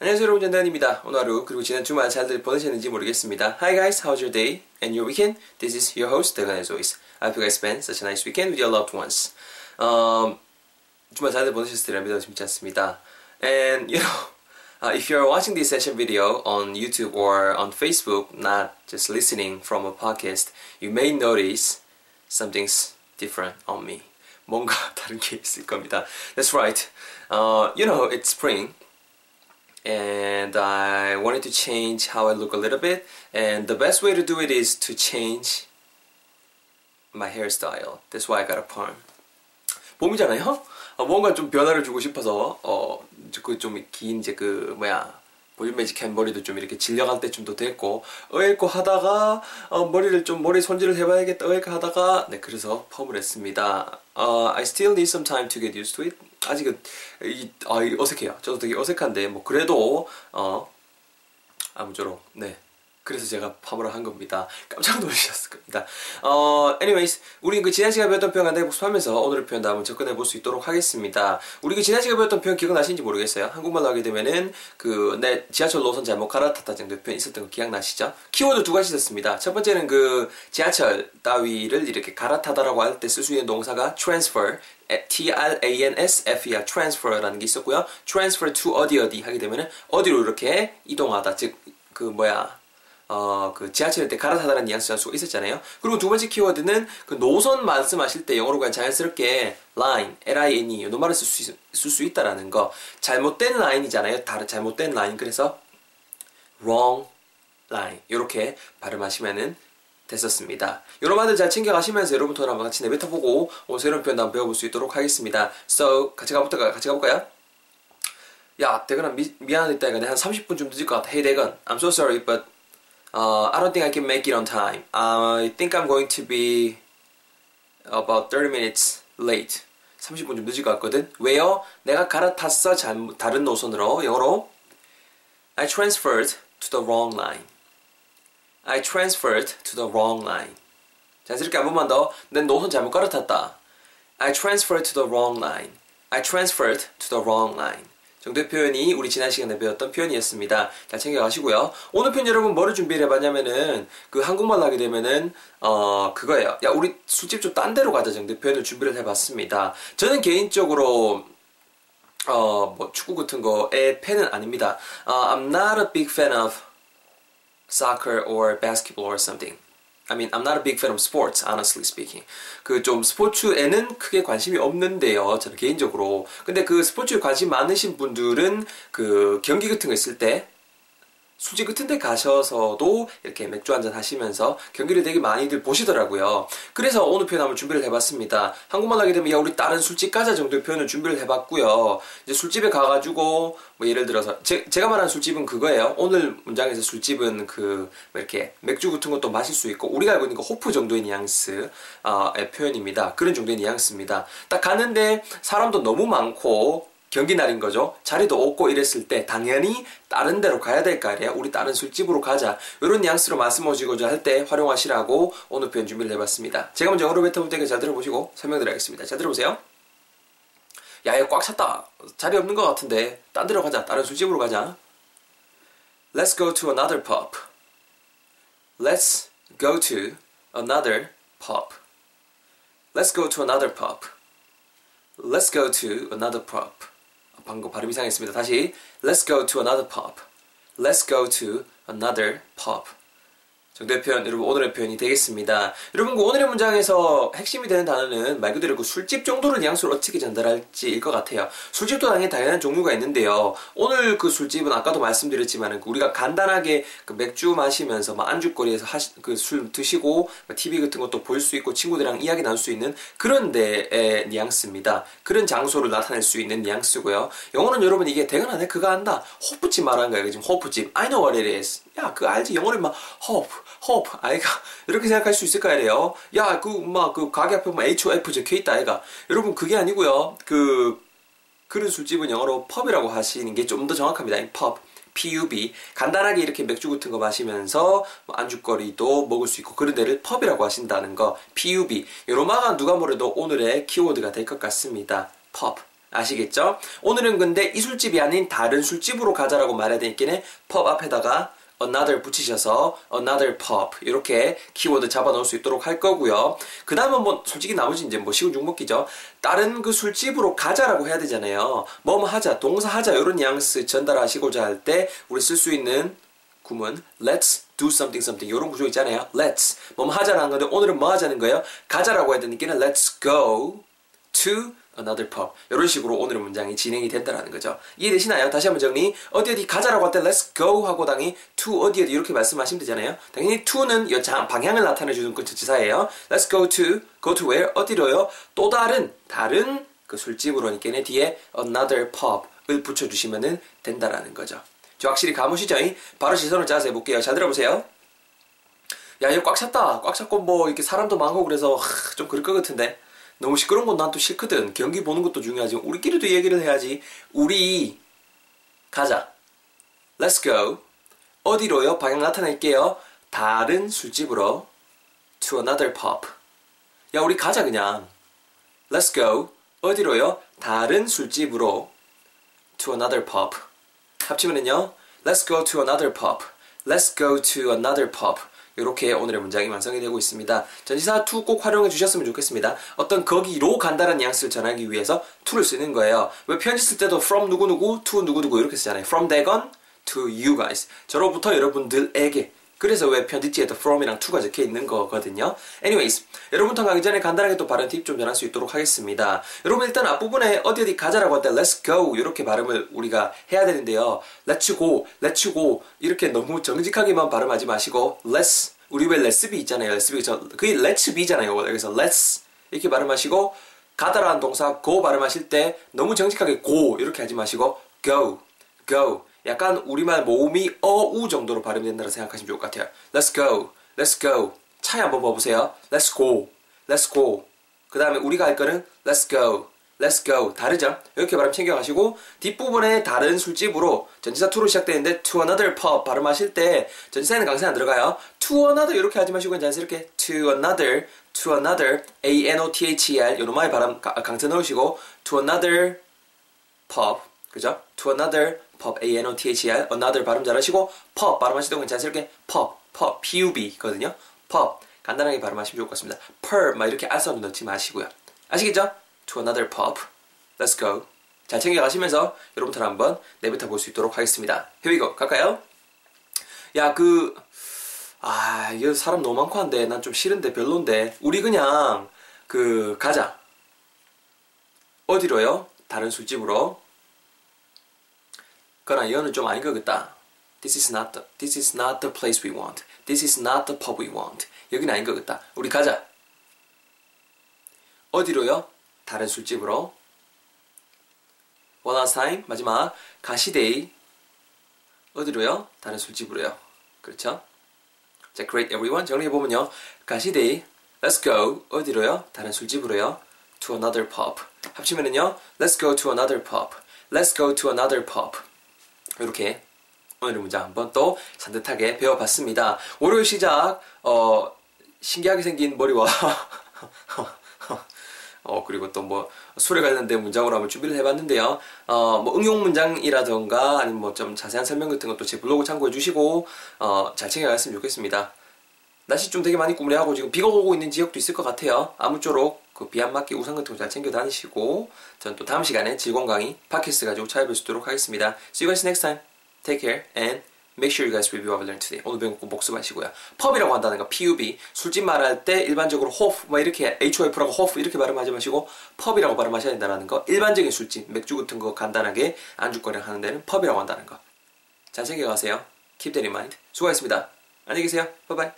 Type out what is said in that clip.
안녕하세요 여러분 전단입니다. 오늘 하루 그리고 지난 주말 잘들 보내셨는지 모르겠습니다. Hi guys, how's your day and your weekend? This is your host 대건 as always. I hope you guys spent such a nice weekend with your loved ones. Um, 주말 잘들 보내셨으리라 믿어 믿지 않습니다. And you know, uh, if you're watching this session video on YouTube or on Facebook, not just listening from a podcast, you may notice something's different on me. 뭔가 다른 게 있을 겁니다. That's right. Uh, you know, it's spring. And I wanted to change how I look a little bit. And the best way to do it is to change my hairstyle. That's why I got a perm. 봄이잖아요. 어, 뭔가 좀 변화를 주고 싶어서 어그 긴 이제 그 뭐야 보일 매직한 머리도 좀 이렇게 질려갈 때쯤도 됐고 어일고 하다가 어, 머리를 좀 머리 손질을 해봐야겠다 어일고 하다가 네 그래서 펌을 했습니다. Uh, I still need some time to get used to it. 아직은 이, 아, 어색해요. 저도 되게 어색한데 뭐 그래도 어 아무쪼록 네 그래서 제가 파머를 한 겁니다. 깜짝 놀라셨을 겁니다. 어, anyways, 우리 그 지난 시간에 배웠던 표현 간단히 복습하면서 오늘의 표현 다음은 접근해 볼 수 있도록 하겠습니다. 우리 그 지난 시간에 배웠던 표현 기억나시는지 모르겠어요. 한국말로 하게 되면은 그, 내 지하철 노선 잘못 갈아탔다 정도의 표현 있었던 거 기억나시죠? 키워드 두 가지 있었습니다. 첫 번째는 그 지하철 따위를 이렇게 갈아타다라고 할 때 쓸 수 있는 동사가 transfer, T-R-A-N-S-F-E-R, transfer라는 게 있었고요. transfer to 어디 어디 하게 되면은 어디로 이렇게 이동하다, 즉, 그 뭐야, 어, 그 지하철일 때 갈아타다라는 뉘앙스가 수가 있었잖아요. 그리고 두 번째 키워드는 그 노선 말씀하실 때 영어로 그냥 자연스럽게 line, L-I-N-E, 노말을 쓸 수, 쓸 수 있다라는 거. 잘못된 라인이잖아요. 다른 잘못된 라인. 그래서 wrong line. 이렇게 발음하시면은 됐었습니다. 이런 말들 잘 챙겨가시면서 여러분들 한번 같이 내뱉어보고 오늘 새로운 표현 한번 배워볼 수 있도록 하겠습니다. So, 같이 가볼까? 같이 가볼까요? 야, 대건아, 미, 미안하다. 내가 한 30분 좀 늦을 것 같아. Hey, 대건. I'm so sorry, but Uh, I don't think I can make it on time. I think I'm going to be about 30 minutes late. 30분 좀 늦을 것 같거든. 왜요? 내가 갈아탔어. 잘못, 다른 노선으로. 영어로 I transferred to the wrong line. I transferred to the wrong line. 자연스럽게 한 번만 더. 내 노선 잘못 갈아탔다. I transferred to the wrong line. I transferred to the wrong line. 정도의 표현이 우리 지난 시간에 배웠던 표현이었습니다. 잘 챙겨가시고요. 오늘 편 여러분 뭐를 준비를 해봤냐면은 그 한국말로 하게 되면은 어 그거예요. 야 우리 술집 좀 딴 데로 가자 정도의 표현을 준비를 해봤습니다. 저는 개인적으로 어 뭐 축구 같은 거에 팬은 아닙니다. Uh, I'm not a big fan of soccer or basketball or something. I mean, I'm not a big fan of sports, honestly speaking. 그 좀 스포츠에는 크게 관심이 없는데요, 저는 개인적으로. 근데 그 스포츠에 관심 많으신 분들은 그 경기 같은 거 있을 때 술집 같은 데 가셔서도 이렇게 맥주 한잔 하시면서 경기를 되게 많이들 보시더라고요. 그래서 오늘 표현 한번 준비를 해봤습니다. 한국말 하게 되면 야 우리 다른 술집 가자 정도의 표현을 준비를 해봤고요. 이제 술집에 가가지고 뭐 예를 들어서 제, 가 말한 술집은 그거예요. 오늘 문장에서 술집은 그뭐 이렇게 맥주 같은 것도 마실 수 있고 우리가 알고 있는 그 호프 정도의 뉘앙스의 표현입니다. 그런 정도의 뉘앙스입니다. 딱 갔는데 사람도 너무 많고 경기 날인 거죠. 자리도 없고 이랬을 때 당연히 다른 데로 가야 될 거 아니에요. 우리 다른 술집으로 가자. 이런 뉘앙스로 말씀하시고자 할 때 활용하시라고 오늘 표현 준비를 해봤습니다. 제가 먼저 영어로 뱉어볼 테니까 잘 들어보시고 설명드리겠습니다. 잘 들어보세요. 야, 이거 꽉 찼다. 자리 없는 것 같은데 딴 데로 가자. 다른 술집으로 가자. Let's go to another pub. Let's go to another pub. Let's go to another pub. Let's go to another pub. 방금 발음 이상했습니다. 다시 Let's go to another pub. Let's go to another pub. 정도의 표현, 여러분 오늘의 표현이 되겠습니다. 여러분 그 오늘의 문장에서 핵심이 되는 단어는 말 그대로 그 술집 정도를 뉘앙스를 어떻게 전달할지일 것 같아요. 술집도 당연히 다양한 종류가 있는데요. 오늘 그 술집은 아까도 말씀드렸지만 우리가 간단하게 그 맥주 마시면서 막 안주거리에서 그 술 드시고 TV 같은 것도 볼 수 있고 친구들이랑 이야기 나눌 수 있는 그런 데의 뉘앙스입니다. 그런 장소를 나타낼 수 있는 뉘앙스고요. 영어는 여러분 이게 대단하네 그거 한다. 호프집 말하는 거예요. 지금 호프집. I know what it is. 야, 그 알지? 영어는 막 hope, hope, 아이가 이렇게 생각할 수 있을 거 아니에요. 야, 그 막 그 가게 앞에 뭐 HOF 적혀 있다, 아이가. 여러분 그게 아니고요. 그 그런 술집은 영어로 pub이라고 하시는 게 좀 더 정확합니다. pub. PUB 간단하게 이렇게 맥주 같은 거 마시면서 뭐 안주거리도 먹을 수 있고 그런 데를 펍이라고 하신다는 거 PUB 요로마가 누가 뭐래도 오늘의 키워드가 될 것 같습니다. pub 아시겠죠? 오늘은 근데 이 술집이 아닌 다른 술집으로 가자라고 말해야 되니까 pub 앞에다가 another 붙이셔서 another pub 이렇게 키워드 잡아 넣을 수 있도록 할 거고요. 그 다음은 뭐 솔직히 나머지 이제 뭐 쉬운 중먹기죠. 다른 그 술집으로 가자라고 해야 되잖아요. 뭐뭐 하자, 동사 하자 이런 뉘앙스 전달하시고자 할 때 우리 쓸 수 있는 구문 let's do something something 이런 구조 있잖아요. let's 뭐뭐 하자라는 건데 오늘은 뭐 하자는 거예요? 가자라고 해야 되니까 let's go to another pub 이런 식으로 오늘의 문장이 진행이 된다는 거죠. 이해되시나요? 다시 한번 정리. 어디 어디 가자라고 할 때 let's go 하고 당연히 to 어디 어디 이렇게 말씀하시면 되잖아요. 당연히 to는 방향을 나타내 주는 그 전치사예요. let's go to go to where 어디로요? 또 다른 다른 그 술집으로니까 뒤에 another pub을 붙여 주시면 된다라는 거죠. 저 확실히 감으시죠? 바로 시선을 짜서 해볼게요. 잘 들어보세요. 야, 이거 꽉 찼다. 꽉 찼고, 뭐, 이렇게 사람도 많고, 그래서, 하, 좀 그럴 것 같은데. 너무 시끄러운 건 난 또 싫거든. 경기 보는 것도 중요하지. 우리끼리도 얘기를 해야지. 우리 가자. Let's go. 어디로요? 방향 나타낼게요. 다른 술집으로. To another pub. 야, 우리 가자 그냥. Let's go. 어디로요? 다른 술집으로. To another pub. 합치면은요. Let's go to another pub. Let's go to another pub. 이렇게 오늘의 문장이 완성이 되고 있습니다. 전치사 to 꼭 활용해 주셨으면 좋겠습니다. 어떤 거기로 간다는 뉘앙스를 전하기 위해서 to를 쓰는 거예요. 왜 편지 쓸 때도 from 누구누구 to 누구누구 이렇게 쓰잖아요. from 대건 to you guys. 저로부터 여러분들에게 그래서 왜 편지지에도 from이랑 to가 적혀 있는 거거든요. anyways, 여러분부터 가기 전에 간단하게 또 발음 팁 좀 전할 수 있도록 하겠습니다. 여러분 일단 앞부분에 어디 어디 가자라고 할 때 let's go 이렇게 발음을 우리가 해야 되는데요. let's go, let's go 이렇게 너무 정직하게만 발음하지 마시고 let's 우리 왜 let's be 있잖아요. let's be 그게 let's be잖아요. 그래서 let's 이렇게 발음하시고 가다라는 동사 go 발음하실 때 너무 정직하게 go 이렇게 하지 마시고 go, go 약간 우리말 모음이 어우 정도로 발음이 된다고 생각하시면 좋을 것 같아요. Let's go. Let's go. 차에 한번 봐보세요. Let's go. Let's go. 그 다음에 우리가 할 거는 Let's go. Let's go. 다르죠? 이렇게 발음 챙겨가시고 뒷부분에 다른 술집으로 전치사 to로 시작되는데 to another pub 발음하실 때 전치사에는 강세 안 들어가요. to another 이렇게 하지 마시고 자연스럽게 to another, to another, a-n-o-t-h-e-r 요놈의 발음 강세 넣으시고 to another pub 그죠? to another pub, a-n-o-t-h-e-r, another 발음 잘하시고 pub 건 자연스럽게 pub, pub, p-u-b거든요. pub 간단하게 발음하시면 좋을 것 같습니다. per 막 이렇게 알싸움 넣지 마시고요. 아시겠죠? to another pub. Let's go. 잘 챙겨 가시면서 여러분들 한번 내뱉어 볼 수 있도록 하겠습니다. Here. 갈까요? 야, 그, 아, 이거 사람 너무 많고 한데, 난 좀 싫은데, 별론데. 우리 그냥, 그, 가자. 어디로요? 다른 술집으로. 그러나 이거는 좀 아닌 것 같다. This is not the, this is not the place we want. This is not the pub we want. 여기는 아닌 것 같다. 우리 가자. 어디로요? 다른 술집으로. One last time. 마지막. 가시데이. 어디로요? 다른 술집으로요. 그렇죠? 자, great everyone. 정리해보면요. 가시데이. Let's go. 어디로요? 다른 술집으로요. To another pub. 합치면은요. Let's go to another pub. Let's go to another pub. 이렇게 오늘의 문장 한번 또 산뜻하게 배워봤습니다. 월요일 시작, 어, 신기하게 생긴 머리와, 어, 그리고 또 뭐, 술에 관련된 문장으로 한번 준비를 해봤는데요. 어, 뭐, 응용 문장이라던가, 아니면 뭐 좀 자세한 설명 같은 것도 제 블로그 참고해 주시고, 어, 잘 챙겨갔으면 좋겠습니다. 날씨 좀 되게 많이 꾸무레하고 지금 비가 오고 있는 지역도 있을 것 같아요. 아무쪼록 그 비 안 맞게 우산 같은 거 잘 챙겨 다니시고, 전 또 다음 시간에 즐거운 강의, 팟캐스트 가지고 찾아뵐 수 있도록 하겠습니다. See you guys next time. Take care and make sure you guys review what we learned today. 오늘 배운 거 복습하시고요. 펍이라고 한다는 거, pub. 술집 말할 때 일반적으로 호프, 뭐 이렇게 HOF라고 호프 이렇게 발음하지 마시고 펍이라고 발음하셔야 된다는 거. 일반적인 술집, 맥주 같은 거 간단하게 안주거리 하는 데는 펍이라고 한다는 거. 잘 챙겨가세요. Keep that in mind. 수고하셨습니다. 안녕히 계세요. 바이바이.